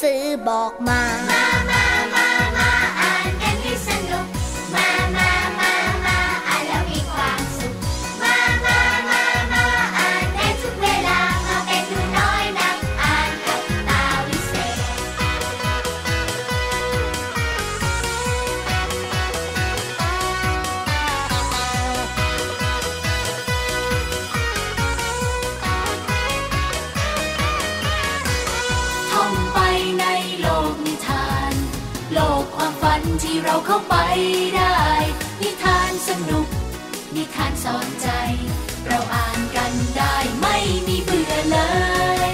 ซื้อบอกมา ความฝันที่เราเข้าไปได้ นิทานสนุก นิทานสอนใจ เราอ่านกันได้ไม่มีเบื่อเลย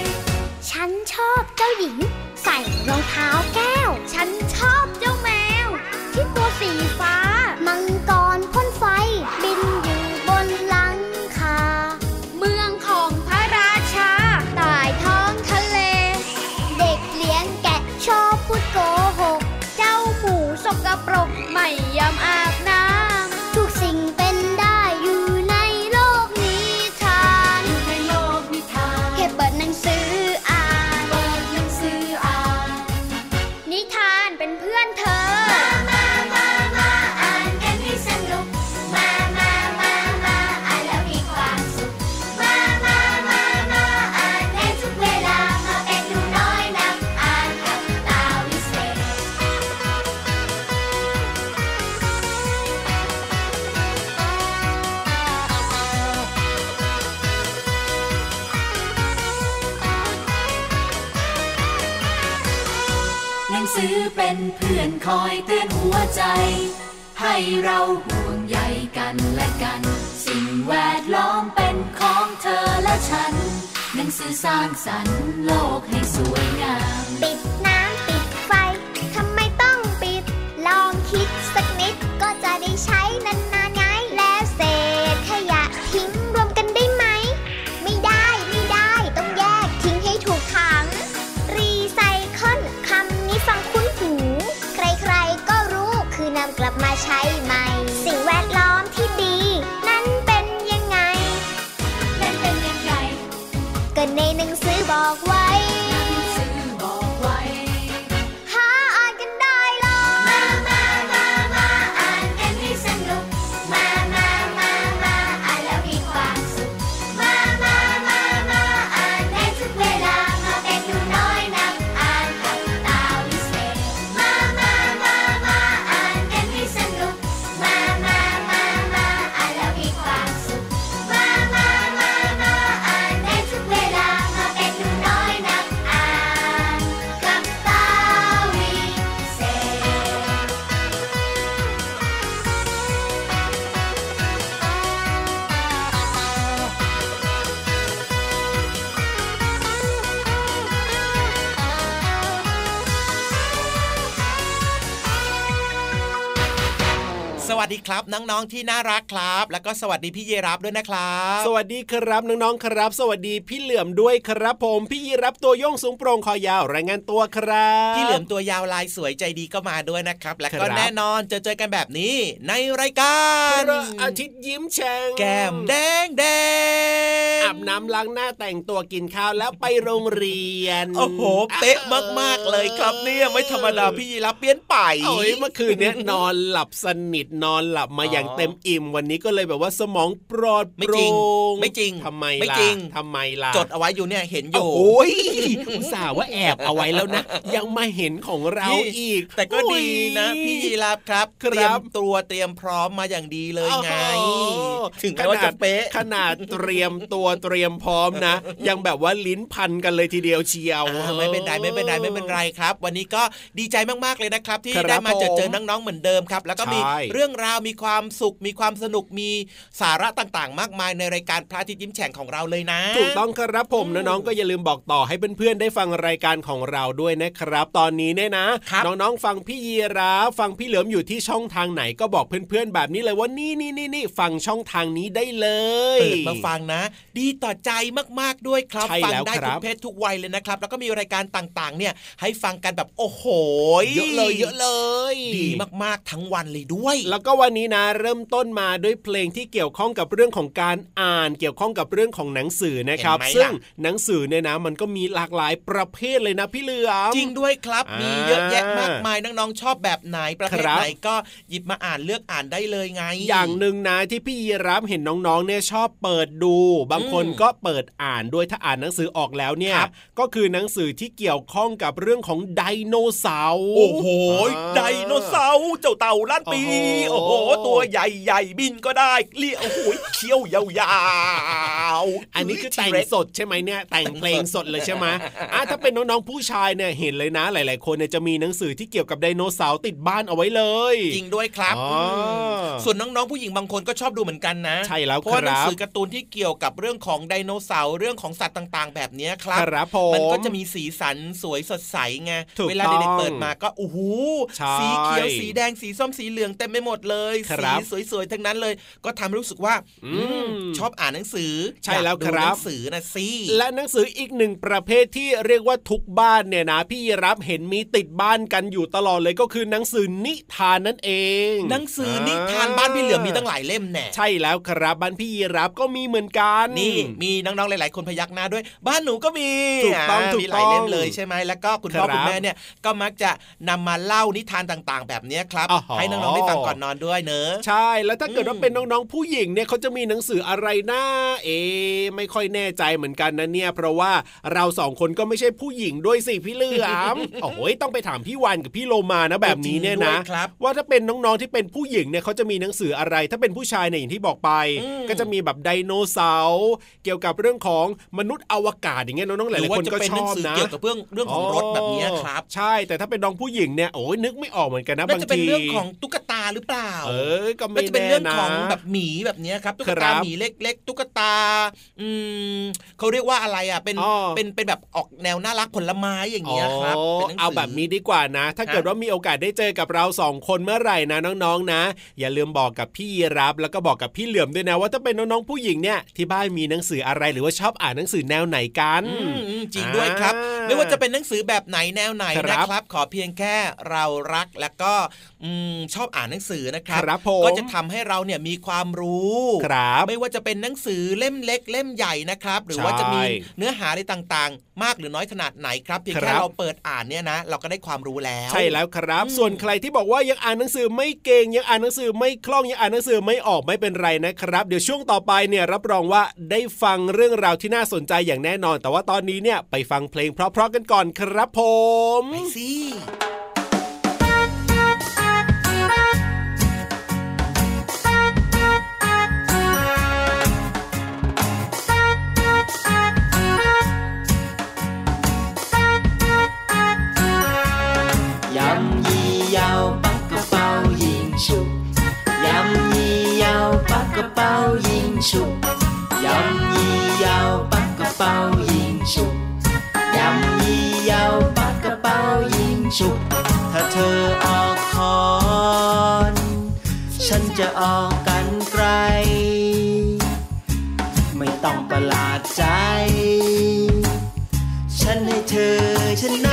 ฉันชอบเจ้าหญิง ใส่รองเท้าแก้ว ฉันชอบเจ้าแมว ที่ตัวสีฟ้า เราห่วงใยกันและกัน สิ่งแวดล้อมเป็นของเธอและฉัน หนังสือสร้างสรรค์โลกให้สวยงาม ปิดน้ำปิดไฟ ทำไมต้องปิด ลองคิดสักนิดก็จะได้ใช้นาน กลับมาใช้ใหม่ วัสดีครับน้องๆที่น่ารักครับ แล้วก็สวัสดีพี่เยรับด้วยนะครับ สวัสดีครับน้องๆครับ สวัสดีพี่เหลือมด้วยครับผมพี่ยีรับตัวโยงสูงโปร่งคอยาวรายงานตัวครับพี่เหลือมตัวยาวลายสวยใจดีก็มาด้วยนะครับ และคก็รับแน่นอนเจอเจอกันแบบนี้ในรายการพระอาทิตย์ยิ้มแฉ่งแก้มแดงแดงอาบน้ำล้างหน้าแต่งตัวกินข้าวแล้วไปโรงเรียนโอ้โหเป๊ะมากๆเลยครับเนี่ยไม่ธรรมดาพี่ยีรับเปลี่ยนไปโอ้ยเมื่อคืนเนี้ยนอนหลับสนิทนอนหลับมาอย่างเต็มอิ่ม วันนี้ก็เลยแบบว่าสมองปลอดไม่โปจริร่งงไม่จริงทำไมไม่ล่ะจริงทำไมล่ะจดเอาไว้อยู่เนี่ยเห็นอยู่โอ้ยอุตส่าห์ว่าแอบเอาไว้แล้วนะ ยังมาเห็นของเรานี่อีก แต่ก็ดีนะโอ้ยพี่ยีรับครับครับเตรียมตัวเตรียมพร้อมมาอย่างดีเลยไงโอ้โหถึงแม้ว่าจะเป๊ะขนาดเตรียมตัวเตรียมพร้อมนะ ยังแบบว่าลิ้นพันกันเลยทีเดียวเชียวอ่าไม่เป็นไรไม่เป็นไรไม่เป็นไรครับ วันนี้ก็ดีใจมากๆเลยนะครับ ที่ครับได้มาเจอผมเจอน้องๆเหมือนเดิมครับ แล้วก็มีใช่เรื่องราวมีความสุข มีความสนุกมีสาระต่างๆ มากมายในรายการพระอาทิตย์ยิ้มแฉ่งของเราเลยนะ ถูกต้องครับผมน้องๆก็อย่าลืมบอกต่อให้เพื่อนๆได้ฟังรายการของเราด้วยนะครับ ตอนนี้เนี่ยนะครับน้องๆฟังพี่ยีราฟฟังพี่เหลือมอยู่ที่ช่องทางไหนก็บอกเพื่อนๆแบบนี้เลยว่านี่นี่นี่นี่ฟังช่องทางนี้ได้เลยเปิดมาฟังนะ ดีต่อใจมากๆด้วยครับใช่ฟัแล้วได้ครัทุบกเพศทุกวัยเลยนะครับ แล้วก็มีรายการต่างๆ เนี่ยให้ฟังกันแบบโอ้โหเยอะเลยเยอะเลย ดีมากๆทั้งวันเลยด้วย แล้วก็วันนี้นะเริ่มต้นมาด้วยเพลงที่เกี่ยวข้องกับเรื่องของการอ่านเกี่ยวข้องกับเรื่องของหนังสือนะครับเห็นไหมล่ะซึ่งหนังสือเนี่ยนะมันก็มีหลากหลายประเภทเลยนะพี่เหลือมจริงด้วยครับอ่ามีมีเยอะแยะมากมายน้องๆชอบแบบไหนประเภทครับไหนก็หยิบมาอ่านเลือกอ่านได้เลยไง อย่างหนึ่งนะที่พี่ยีรับเห็นน้องๆเนี่ยชอบเปิดดู บางคนอืมก็เปิดอ่านด้วยถ้าอ่านหนังสือออกแล้วเนี่ยครับก็คือหนังสือที่เกี่ยวข้องกับเรื่องของไดโนเสาร์โอ้โหอ่าไดโนเสาร์เจ้าเต่าล้านปีโอ้โอ้โหโหตัวใหญ่ๆบินก็ได้เลี้ยวโอ้โหเขี้ยวยาวๆอันนี้คือแต่ง T-Rex สดใช่ไหมเนี่ยแต่งเพลงสดเลยใช่ไหมอะถ้าเป็นน้องๆผู้ชายเนี่ยเห็นเลยนะหลาย ๆ คนเนี่ยจะมีหนังสือที่เกี่ยวกับไดโนเสาร์ติดบ้านเอาไว้เลยจริงด้วยครับอ๋ออืมส่วนน้องๆผู้หญิงบางคนก็ชอบดูเหมือนกันนะใช่แล้วเพราะว่าครับหนังสือการ์ตูนที่เกี่ยวกับเรื่องของไดโนเสาร์เรื่องของสัตว์ต่าง ๆ แบบเนี้ยครับครับผมมันก็จะมีสีสันสวยสดใสไงถูกเวลาต้องเด็กๆเปิดมาก็โอ้โหใช่สีเขียวสีแดงสีส้มสีเหลืองเต็มไปหมดเลยคสีรับสวยๆทั้งนั้นเลย ก็ทำให้รู้สึกว่าอือืมมชอบอ่านหนังสือ ใช่แล้วอยากดูครับหนังสือนะสิและหนังสืออีกหนึ่งประเภทที่เรียกว่าทุกบ้านเนี่ยนะ พี่รับเห็นมีติดบ้านกันอยู่ตลอดเลยก็คือหนังสือนิทานนั่นเอง หนังสือนิทานบ้านพี่เหลือมมีตั้งหลายเล่มแน่ใช่แล้วครับบ้านพี่ยีรับก็มีเหมือนกันนี่มีน้องๆหลาย ๆ คนพยักหน้าด้วย บ้านหนูก็มีถูกต้องาถูกมีหลายเล่มต้องเลยใช่ไหมแล้วก็คุณพ่อครับคุณแม่เนี่ยก็มักจะนำมาเล่านิทานต่างๆ แบบเนี้ยครับอ๋อให้น้องๆได้ฟังก่อนนอนด้วยเนอะใช่ แล้วถ้าเกิดว่าอืมเป็นน้องๆผู้หญิงเนี่ยเขาจะมีหนังสืออะไรนะเอ๊ะไม่ค่อยแน่ใจเหมือนกันนะเนี่ย เพราะว่าเราสองคนก็ไม่ใช่ผู้หญิงด้วยสิพี่เหลือมโอ้ยต้องไปถามพี่วันกับพี่โลมานะแบบนี้เนี่ยนะจริงด้วยครับว่าถ้าเป็นน้องๆที่เป็นผู้หญิงเนี่ยเขาจะมีหนังสืออะไร ถ้าเป็นผู้ชายเนี่ยอย่างที่บอกไปอืมก็จะมีแบบไดโนเสาร์เกี่ยวกับเรื่องของมนุษย์อวกาศอย่างเงี้ยน้องๆหหลารืยอๆว่าคนจะก็เป็นชหนังอบสือนะเกี่ยวกับเรื่องเรื่องของรถแบบเนี้ยครับ ใช่แต่ถ้าเป็นน้องผู้หญิงเนี่ยโอ้ยนึกไม่ออกเหมือนกันนะน่าบางจะเป็นทีเรื่องของตุ๊กตาหรือเปล่าเออ ก็ไม่น่าจะเป็นแน่เรื่องนะของแบบหมีแบบเนี้ยครับตุ๊กครัตาบหมีเล็ก ๆ ตุ๊กตา อืมเขาเรียกว่าอะไรอะ เป็นอ๋อเป็นเป็นแบบออกแนวน่ารักผลไม้อย่างเงี้ยครับอ๋อเป็นหนังสืเอาแบบนี้ดีกว่านะ ถ้าครับเกิดว่ามีโอกาสได้เจอกับเราสองคนเมื่อไหร่นะน้องๆนะ อย่าลืมบอกกับพี่ยีรับแล้วก็บอกกับพี่เหลือมด้วยนะ ว่าถ้าเป็นน้องๆผู้หญิงเนี่ยที่บ้านมีหนังสืออะไรหรือว่าชอบอ่านหนังสือแนวไหนกันอืมอืมจริงด้วยครับอ่าไม่ว่าจะเป็นหนังสือแบบไหนแนวไหนครันะบครับ ขอเพียงแค่เรารักแล้วก็อืมชอบอ่านหนังสือนะครับครับผมก็จะทำให้เราเนี่ยมีความรู้ครับไม่ว่าจะเป็นหนังสือเล่มเล็ก เล่มใหญ่นะครับ หรือว่าจะมีใช่เนื้อหาอะไรต่างๆ มากหรือน้อยขนาดไหนครับเพียงคแค่รับเราเปิดอ่านเนี่ยนะ เราก็ได้ความรู้แล้ว ใช่แล้วครับอืมส่วนใครที่บอกว่ายังอ่านหนังสือไม่เก่งยังอ่านหนังสือไม่คล่องยังอ่านหนังสือไม่ออกไม่เป็นไรนะครับ เดี๋ยวช่วงต่อไปเนี่ยรับรองว่าได้ฟังเรื่องราวที่น่าสนใจอย่างแน่นอน แต่ว่าตอนนี้เนี่ยไปฟังเพลงเพราะๆกันก่อนครับผมไปสิ ฉันจะออกกันไกล ไม่ต้องประหลาดใจ ฉันให้เธอชนนะ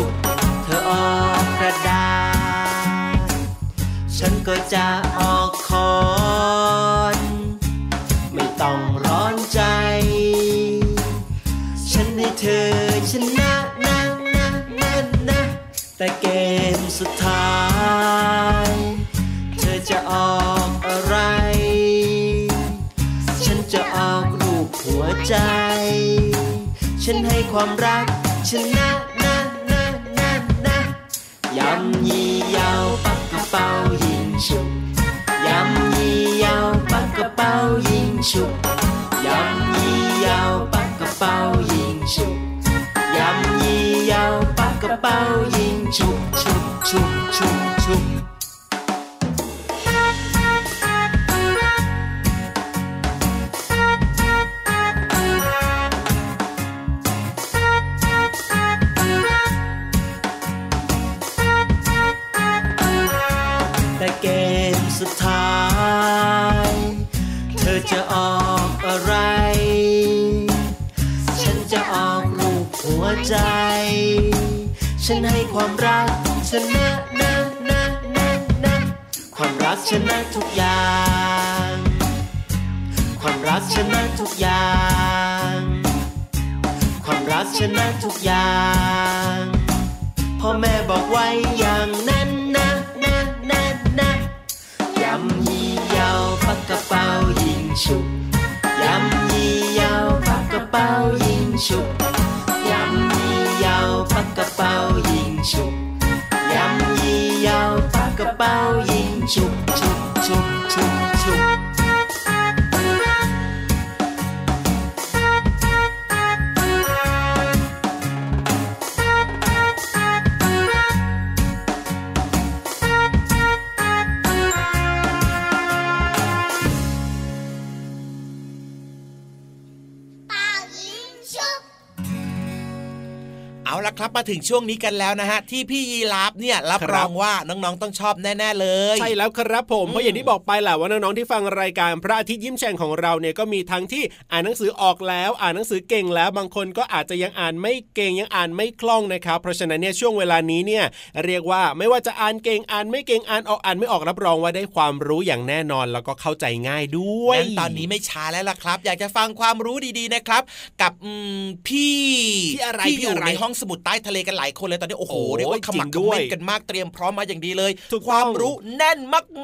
ุบเธอออกกระดาษ ฉันก็จะออกคอน ไม่ต้องร้อนใจ ฉันให้เธอชนะนะนะนะนะแต่เกมสุดท้าย เธอจะออกอะไร ฉันจะออกรูปหัวใจ ฉันให้ความรักชนะ ฉุบฉุบฉุบแต่เกมสุดท้าย เธอจะออกอะไร ฉันจะออกรูปหัวใจ ฉันให้ความรักชนะ รักชนะทุกอย่าง ความรักชนะทุกอย่าง ความรักชนะทุกอย่างพ่อแม่บอกไว้อย่างนั้นนะนะนะนะยำยี่ยาวปักกระเป๋ายิงฉุบยำยี่ยาวปักกระเป๋ายิงฉุบยำยี่ยาวปักกระเป๋ายิงฉุบ ยิงฉุบฉุ ครับมาถึงช่วงนี้กันแล้วนะฮะที่พี่ยีราฟเนี่ยรับครับรองว่าน้องๆต้องชอบแน่ๆเลย ใช่แล้วครับผมเพราะอย่างที่บอกไปแหละว่าน้องๆที่ฟังรายการพระอาทิตย์ยิ้มแฉ่งของเราเนี่ยก็มีทั้งที่อ่านหนังสือออกแล้ว อ่านหนังสือเก่งแล้วบางคนก็อาจจะยังอ่านไม่เก่งยังอ่านไม่คล่องนะครับเพราะฉะนั้นเนี่ยช่วงเวลานี้เนี่ยเรียกว่าไม่ว่าจะอ่านเก่งอ่านไม่เก่งอ่านออกอ่านไม่ออกรับรองว่าได้ความรู้อย่างแน่นอนแล้วก็เข้าใจง่ายด้วยงั้นตอนนี้ไม่ช้าแล้วล่ะครับ อยากจะฟังความรู้ดีๆนะครับ กับอืมพี่พี่อะไรที่พี่อยู่อะไรในห้องสมุดใต้ทะเลกันหลายคนเลยตอนนี้โอ้โหโอ้ยเรียกว่าขมักจริงด้วยเขม้นกันมากเตรียมพร้อมมาอย่างดีเลยถูกต้องความรู้แน่น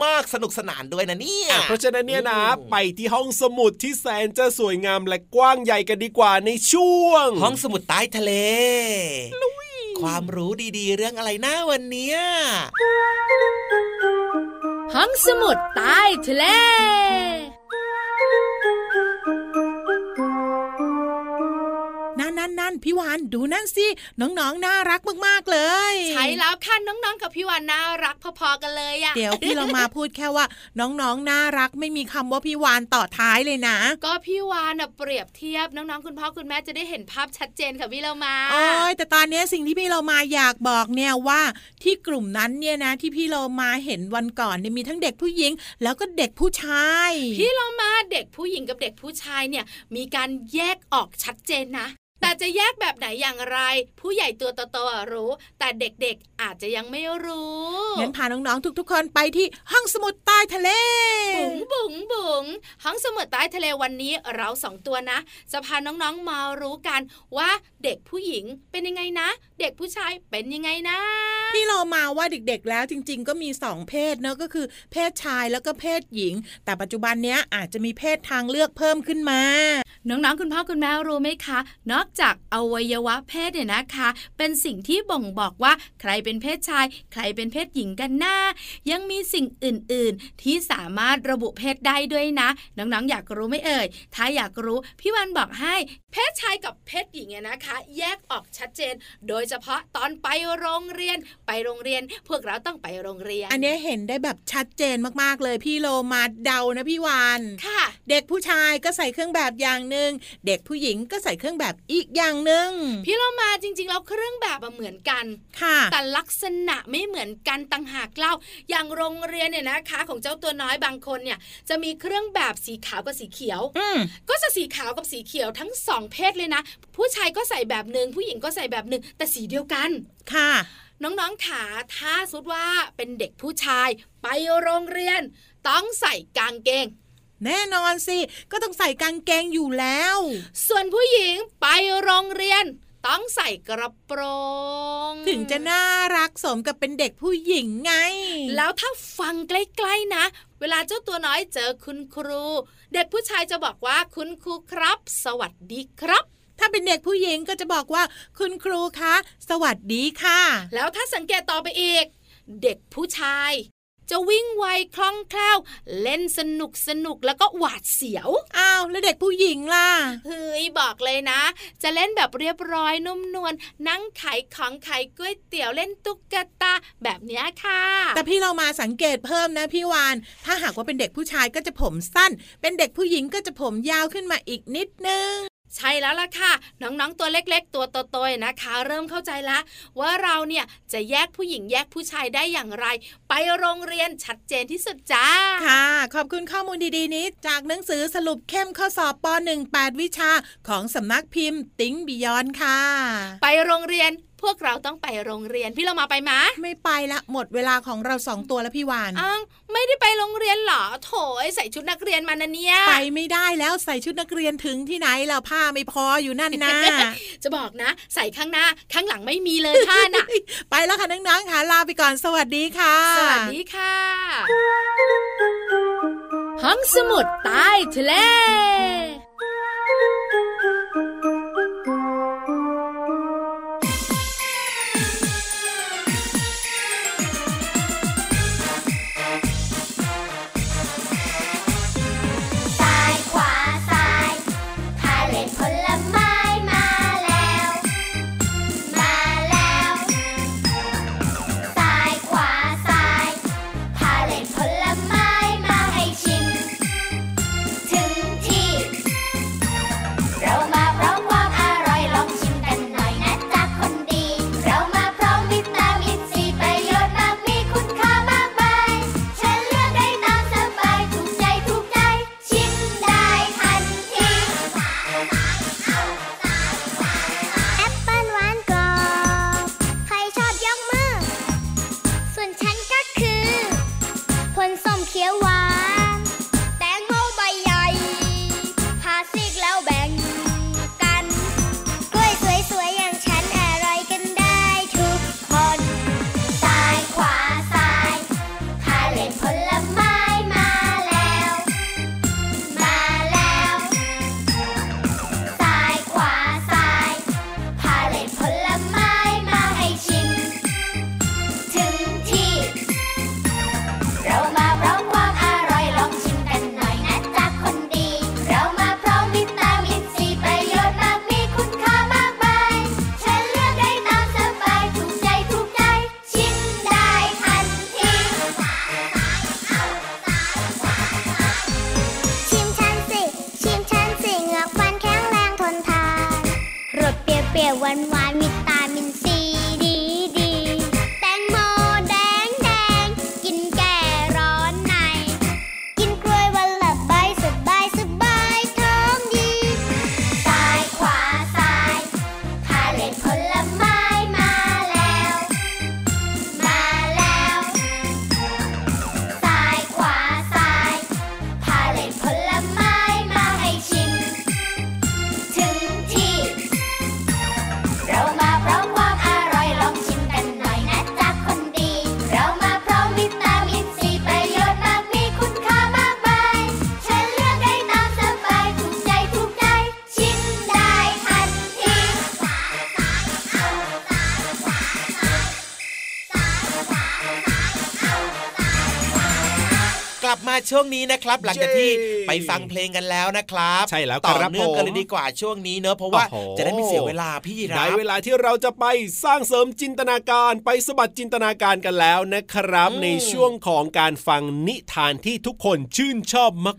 มากๆสนุกสนานด้วยนะเนี่ยอะเพราะฉะนั้นเนี่ยนะอืมไปที่ห้องสมุดที่แสนจะสวยงามและกว้างใหญ่กันดีกว่าในช่วง ห้องสมุดใต้ทะเล ความรู้ดีๆ เรื่องอะไรนะวันเนี้ยห้องสมุดใต้ทะเล พี่วานดูนั่นสิน้องๆนน่ารักมากๆเลย ใช้แล้วค่ะน้องๆกับพี่วานน่ารักพอๆกันเลยอะเดี๋ยวพี่เรามาพูดแค่ว่า น้องๆนน่ารักไม่มีคำว่าพี่วานต่อท้ายเลยนะ ก็พี่วานน่ะเปรียบเทียบน้องๆคุณพ่อคุณแม่จะได้เห็นภาพชัดเจนค่ะพี่เรามาโอ้ยแต่ตอนนี้สิ่งที่พี่เรามาอยากบอกเนี่ยว่าที่กลุ่มนั้นเนี่ยนะ ที่พี่เรามาเห็นวันก่อนเนี่ยมีทั้งเด็กผู้หญิง แล้วก็เด็กผู้ชาย พี่เรามาเด็กผู้หญิงกับเด็กผู้ชายเนี่ยมีการแยกออกชัดเจนนะ แต่จะแยกแบบไหนอย่างไร ผู้ใหญ่ตัวโตๆอะรู้ แต่เด็กๆอาจจะยังไม่รู้งั้นพาน้องๆทุกๆคนไปที่ห้องสมุดใต้ทะเลบุ๋งบุ๋งบุ๋งห้องสมุดใต้ทะเลวันนี้เราสองตัวนะจะพาน้องๆมารู้กันว่าเด็กผู้หญิงเป็นยังไงนะ เด็กผู้ชายเป็นยังไงนะ พี่โลมาว่าเด็กๆแล้วจริง ๆ ก็มีสองเพศเนอะก็คือ เพศชายแล้วก็เพศหญิง แต่ปัจจุบันเนี้ยอาจจะมีเพศทางเลือกเพิ่มขึ้นมา น้องๆคุณพ่อคุณแม่รู้ไหมคะ นอกจากอวัยวะเพศเนี่ยนะคะ เป็นสิ่งที่บ่งบอกว่าใครเป็นเพศชาย ใครเป็นเพศหญิงกันหน้า ยังมีสิ่งอื่น ๆ ที่สามารถระบุเพศได้ด้วยนะ น้องๆอยากรู้ไหมเอ่ย ถ้าอยากรู้พี่วันบอกให้ เพศชายกับเพศหญิงเนี่ยนะคะ แยกออกชัดเจน โดยเฉพาะตอนไปโรงเรียนไปโรงเรียน พวกเราต้องไปโรงเรียน อันเนี้ยเห็นได้แบบชัดเจนมากๆเลยพี่โลมาเดานะพี่วานค่ะ เด็กผู้ชายก็ใส่เครื่องแบบอย่างหนึ่งเด็กผู้หญิงก็ใส่เครื่องแบบอีกอย่างหนึ่งพี่เรามาจริงๆแล้วเครื่องแบบอะเหมือนกันค่ะแต่ลักษณะไม่เหมือนกันต่างหากเล่า อย่างโรงเรียนเนี่ยนะคะ ของเจ้าตัวน้อยบางคนเนี่ยจะมีเครื่องแบบสีขาวกับสีเขียวอืมก็จะสีขาวกับสีเขียวทั้งสองเพศเลยนะ ผู้ชายก็ใส่แบบหนึ่งผู้หญิงก็ใส่แบบหนึ่งแต่สีเดียวกันค่ะ น้องๆขาถ้าสุดว่าเป็นเด็กผู้ชายไปโรงเรียน ต้องใส่กางเกงแน่นอนสิ ก็ต้องใส่กางเกงอยู่แล้ว ส่วนผู้หญิงไปโรงเรียน ต้องใส่กระโปรง ถึงจะน่ารักสมกับเป็นเด็กผู้หญิงไง แล้วถ้าฟังใกล้ๆนะ เวลาเจ้าตัวน้อยเจอคุณครู เด็กผู้ชายจะบอกว่าคุณครูครับ สวัสดีครับถ้าเป็นเด็กผู้หญิงก็จะบอกว่าคุณครูคะ สวัสดีค่ะ แล้วถ้าสังเกตต่อไปอีก เด็กผู้ชาย จะวิ่งไวคล่องแคล่วเล่นสนุกสนุกแล้วก็หวาดเสียวอ้าวแล้วเด็กผู้หญิงล่ะเฮ้ยบอกเลยนะ จะเล่นแบบเรียบร้อยนุ่มนวลนั่งขายของขายก๋วยเตี๋ยวเล่นตุ๊กตาแบบเนี้ยค่ะ แต่พี่เรามาสังเกตเพิ่มนะพี่วาน ถ้าหากว่าเป็นเด็กผู้ชายก็จะผมสั้น เป็นเด็กผู้หญิงก็จะผมยาวขึ้นมาอีกนิดนึง ใช่แล้วล่ะค่ะ น้องๆตัวเล็ก ๆ ตัวโตๆนะคะ เริ่มเข้าใจแล้วว่าเราเนี่ยจะแยกผู้หญิงแยกผู้ชายได้อย่างไร ไปโรงเรียนชัดเจนที่สุดจ้าค่ะ ขอบคุณข้อมูลดีๆนี้ จากหนังสือสรุปเข้มข้อสอบป .1 8 วิชาของสำนักพิมพ์ ติ้งบิยอนค่ะ ไปโรงเรียน พวกเราต้องไปโรงเรียนพี่เรามาไปมะไม่ไปละหมดเวลาของเราสองตัวแล้วพี่วานอ้าวไม่ได้ไปโรงเรียนเหรอโถยใส่ชุดนักเรียนมานะเนี่ยไปไม่ได้แล้วใส่ชุดนักเรียนถึงที่ไหนแล้วผ้าไม่พออยู่นั่นนะจะบอกนะ ใส่ข้างหน้าข้างหลังไม่มีเลยท่าน่ะไปแล้วค่ะน้องๆค่ะลาไปก่อนสวัสดีค่ะ สวัสดีค่ะห้องสมุดใต้ทะเล ช่วงนี้นะครับ หลังจากที่เย้ไปฟังเพลงกันแล้วนะครับ ใช่แล้วต่อครับเนื่องกันผมเลยดีกว่าช่วงนี้เนอะเพราะว่าโอ้โหจะได้ไม่เสียเวลาพี่ยีราได้ฟเวลาที่เราจะไปสร้างเสริมจินตนาการไปสะบัดจินตนาการกันแล้วนะครับอืมในช่วงของการฟังนิทานที่ทุกคนชื่นชอบมาก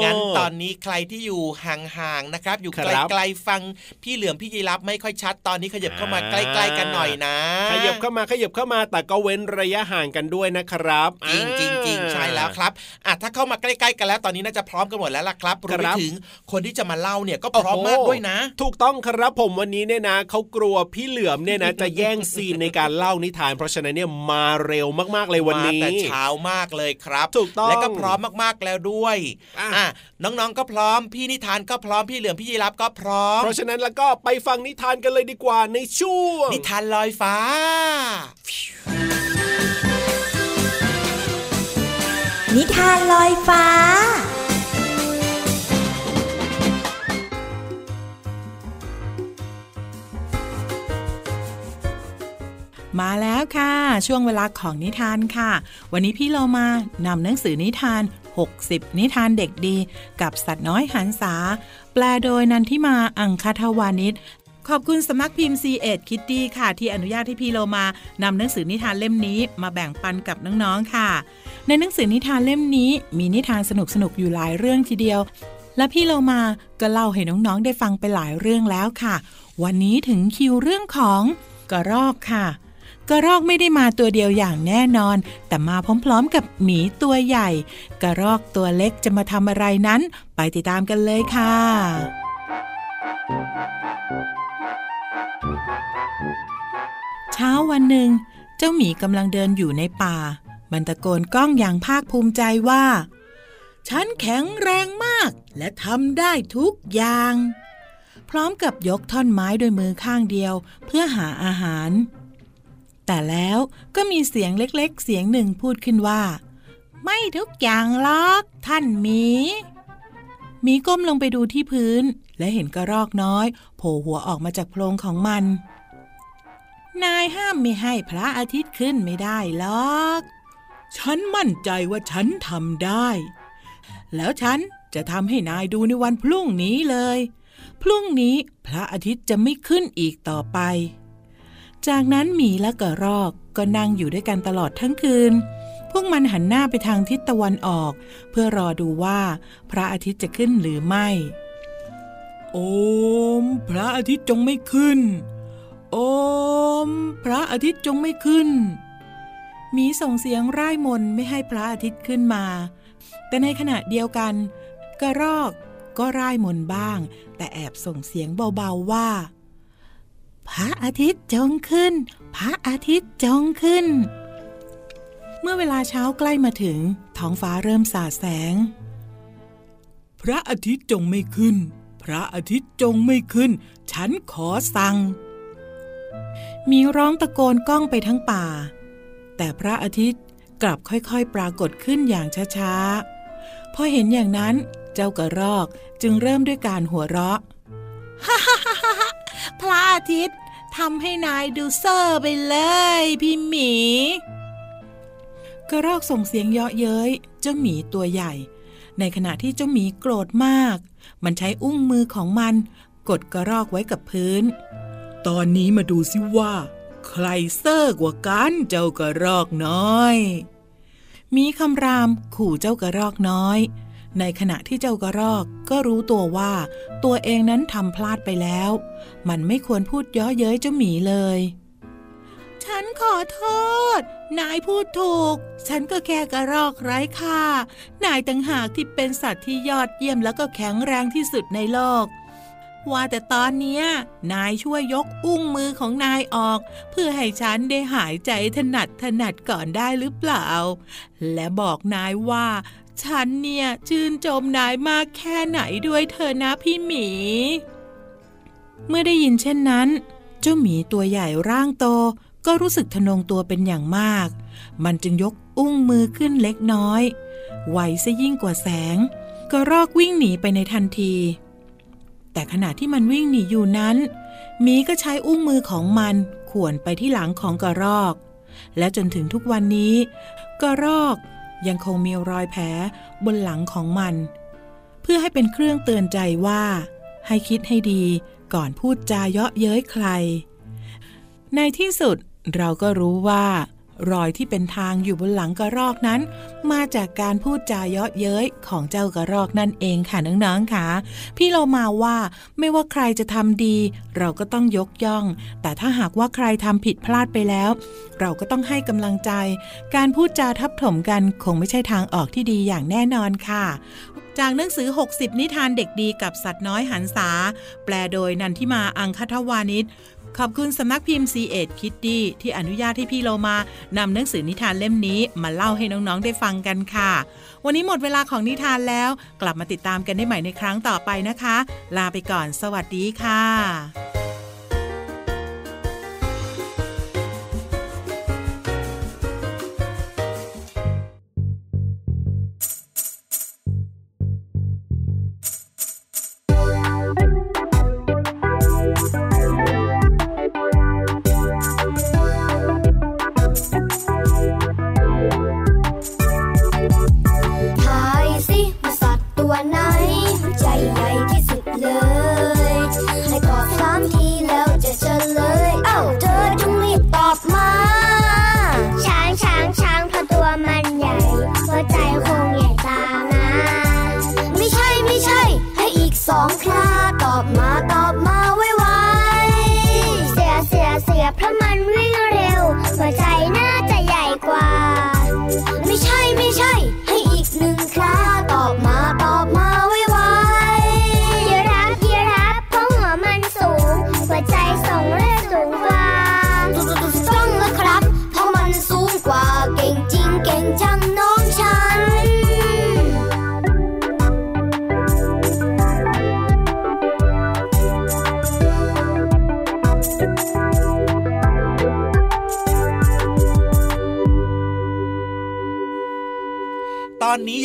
ๆงั้นตอนนี้ใครที่อยู่ห่างๆนะครับ อยู่ครับไกลๆฟังพี่เหลือมพี่ยีรับไม่ค่อยชัดตอนนี้ขยับเข้ามาใกล้ๆกันหน่อยนะ ขยับเข้ามาขยับเข้ามาแต่ก็เว้นระยะห่างกันด้วยนะครับ จริงจริงจริงอ่าใช่แล้วครับอะถ้าเข้ามาใกล้ๆกันแล้วตอนนี้น่าจะพร้อมกันหมดแล้วล่ะครับรวมไปครับถึงคนที่จะมาเล่าเนี่ยก็พร้อมมากด้วยนะ ถูกต้องครับผมวันนี้เนี่ยนะเขากลัวพี่เหลือมเนี่ยนะจะแย่งซีนในการเล่านิทาน เพราะฉะนั้นเนี่ยมาเร็วมากๆเลยวันนี้มาแต่เช้ามากเลยครับ ถูกต้องและก็พร้อมมากๆแล้วด้วยอะอะน้องๆก็พร้อมพี่นิทานก็พร้อมพี่เหลือมพี่ยีรับก็พร้อม เพราะฉะนั้นแล้วก็ไปฟังนิทานกันเลยดีกว่าในช่วงนิทานลอยฟ้า นิทานลอยฟ้า มาแล้วค่ะ ช่วงเวลาของนิทานค่ะ วันนี้พี่เรามานำหนังสือนิทาน 60 นิทานเด็กดี กับสัตว์น้อยหันษาแปลโดยนันทิมาอังคทวานิช ขอบคุณสำนักพิมพ์ c ีเอ็ดคิตตี้ค่ะ ที่อนุญาตให้พี่โลมานำหนังสือนิทานเล่มนี้มาแบ่งปันกับน้องๆค่ะ ในหนังสือนิทานเล่มนี้ มีนิทานสนุกๆอยู่หลายเรื่องทีเดียว และพี่โลมาก็เล่าให้น้องๆได้ฟังไปหลายเรื่องแล้วค่ะ วันนี้ถึงคิวเรื่องของกระรอกค่ะกระรอกไม่ได้มาตัวเดียวอย่างแน่นอน แต่มาพร้อมๆกับหมีตัวใหญ่ กระรอกตัวเล็กจะมาทำอะไรนั้น ไปติดตามกันเลยค่ะ เช้าวันหนึ่ง เจ้าหมีกำลังเดินอยู่ในป่า มันตะโกนก้องอย่างภาคภูมิใจว่า ฉันแข็งแรงมากและทำได้ทุกอย่าง พร้อมกับยกท่อนไม้ด้วยมือข้างเดียวเพื่อหาอาหาร แต่แล้วก็มีเสียงเล็กๆ เสียงหนึ่งพูดขึ้นว่า ไม่ทุกอย่างหรอกท่านหมีหมีก้มลงไปดูที่พื้น และเห็นกระรอกน้อยโผล่หัวออกมาจากโพรงของมัน นายห้ามไม่ให้พระอาทิตย์ขึ้นไม่ได้หรอก ฉันมั่นใจว่าฉันทำได้ แล้วฉันจะทำให้นายดูในวันพรุ่งนี้เลย พรุ่งนี้พระอาทิตย์จะไม่ขึ้นอีกต่อไป จากนั้นหมีและกระรอกก็นั่งอยู่ด้วยกันตลอดทั้งคืน พวกมันหันหน้าไปทางทิศตะวันออก เพื่อรอดูว่าพระอาทิตย์จะขึ้นหรือไม่ โอม พระอาทิตย์จงไม่ขึ้น โอม พระอาทิตย์จงไม่ขึ้น มีส่งเสียงร่ายมนไม่ให้พระอาทิตย์ขึ้นมา แต่ในขณะเดียวกัน กระรอกก็ร่ายมนบ้าง แต่แอบส่งเสียงเบาๆว่า พระอาทิตย์จงขึ้น พระอาทิตย์จงขึ้น เมื่อเวลาเช้าใกล้มาถึง ท้องฟ้าเริ่มสาดแสง พระอาทิตย์จงไม่ขึ้น พระอาทิตย์จงไม่ขึ้น ฉันขอสั่ง มีร้องตะโกนก้องไปทั้งป่า แต่พระอาทิตย์กลับค่อยๆ ปรากฏขึ้นอย่างช้าๆ พอเห็นอย่างนั้นเจ้ากระรอกจึงเริ่มด้วยการหัวเราะพระอาทิตย์ทำให้นายดูเซอร์ไปเลยพี่หมี กระรอกส่งเสียงเยาะเย้ยเจ้าหมีตัวใหญ่ ในขณะที่เจ้าหมีโกรธมาก มันใช้อุ้งมือของมัน กดกระรอกไว้กับพื้น ตอนนี้มาดูสิว่า ใครเซอร์กว่ากันเจ้ากระรอกน้อย มีคำรามขู่เจ้ากระรอกน้อย ในขณะที่เจ้ากระรอกก็รู้ตัวว่า ตัวเองนั้นทำพลาดไปแล้ว มันไม่ควรพูดย้อเย้ยเจ้าหมีเลย ฉันขอโทษ นายพูดถูก ฉันก็แค่กระรอกไร้ค่า นายต่างหากที่เป็นสัตว์ที่ยอดเยี่ยมแล้วก็แข็งแรงที่สุดในโลก ว่าแต่ตอนนี้นายช่วยยกอุ้งมือของนายออก เพื่อให้ฉันได้หายใจถนัดถนัดก่อนได้หรือเปล่า และบอกนายว่า ฉันเนี่ยชื่นชมนายมากแค่ไหนด้วยเธอนะพี่หมี เมื่อได้ยินเช่นนั้น เจ้าหมีตัวใหญ่ร่างโต ก็รู้สึกทะนงตัวเป็นอย่างมาก มันจึงยกอุ้งมือขึ้นเล็กน้อยไวซะยิ่งกว่าแสง ก็รอกวิ่งหนีไปในทันที แต่ขณะที่มันวิ่งหนีอยู่นั้นหมีก็ใช้อุ้งมือของมันข่วนไปที่หลังของกระรอก และจนถึงทุกวันนี้ กระรอกยังคงมีรอยแผลบนหลังของมัน เพื่อให้เป็นเครื่องเตือนใจว่า ให้คิดให้ดีก่อนพูดจาเยาะเย้ยใคร ในที่สุด เราก็รู้ว่ารอยที่เป็นทางอยู่บนหลังกระรอกนั้น มาจากการพูดจาเยาะเย้ยของเจ้ากระรอกนั่นเองค่ะน้องๆค่ะ พี่เรามาว่าไม่ว่าใครจะทำดี เราก็ต้องยกย่อง แต่ถ้าหากว่าใครทำผิดพลาดไปแล้ว เราก็ต้องให้กำลังใจ การพูดจาทับถมกันคงไม่ใช่ทางออกที่ดีอย่างแน่นอนค่ะจากหนังสือ 60 นิทานเด็กดีกับสัตว์น้อยหันษา แปลโดยนันทิมาอังคทวานิช ขอบคุณสำนักพิมพ์ c ีเอ็ดคิตตี้ที่อนุญาตให้พี่โลมานำหนังสือนิทานเล่มนี้มาเล่าให้น้องๆได้ฟังกันค่ะ วันนี้หมดเวลาของนิทานแล้ว กลับมาติดตามกันได้ใหม่ในครั้งต่อไปนะคะ ลาไปก่อน สวัสดีค่ะ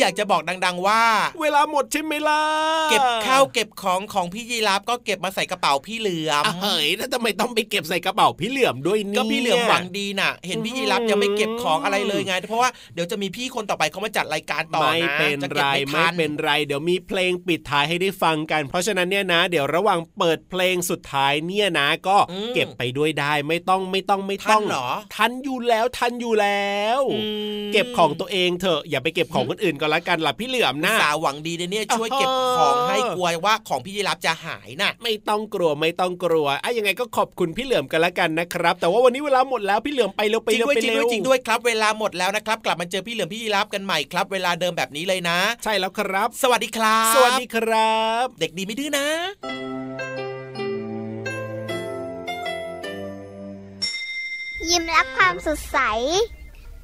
อนนี้อยากจะบอกดัง ๆ ว่า เวลาหมดใช่ไหมล่ะเก็บข้าวเก็บของของพี่ยีราฟก็เก็บมาใส่กระเป๋าพี่เหลือมอะเฮ้ยแล้วทำไมต้องไปเก็บใส่กระเป๋าพี่เหลือมด้วยเนี่ยก็พี่เหลือมหวังดีน่ะ เห็นพี่ยีรับยังไม่เก็บของอะไรเลยไง เพราะว่าเดี๋ยวจะมีพี่คนต่อไปเขามาจัดรายการต่อไม่นะเป็นจะไรเก็บไม่ไม่ทันเป็นไร เดี๋ยวมีเพลงปิดท้ายให้ได้ฟังกัน เพราะฉะนั้นเนี่ยนะ เดี๋ยวระหว่างเปิดเพลงสุดท้ายเนี่ยนะ ก็เก็บไปด้วยได้ไม่ต้องไม่ต้องไม่ต้องทันเหรอทันอยู่แล้วทันอยู่แล้วอืมเก็บของตัวเองเถอะอย่าไปเก็บของคนอื่นก็แล้วกันล่ะพี่เหลือมนะสาวหวังดีนะเนี่ยช่วยเออเก็บของให้กลัวว่าของพี่ยีรับจะหายน่ะไม่ต้องกลัวไม่ต้องกลัวอะยังไงก็ขอบคุณพี่เหลือมกันแล้วกันนะครับ แต่ว่าวันนี้เวลาหมดแล้วพี่เหลือมไปเร็วไปจริงเร็วด้วยไปจริงเร็ด้ววยจริงด้วยครับ เวลาหมดแล้วนะครับ กลับมาเจอพี่เหลือมพี่ยีรับกันใหม่ครับ เวลาเดิมแบบนี้เลยนะ ใช่แล้วครับ สวัสดีครับ สวัสดีครับ เด็กดีไม่ดื้อนะยิ้มรับความสดใส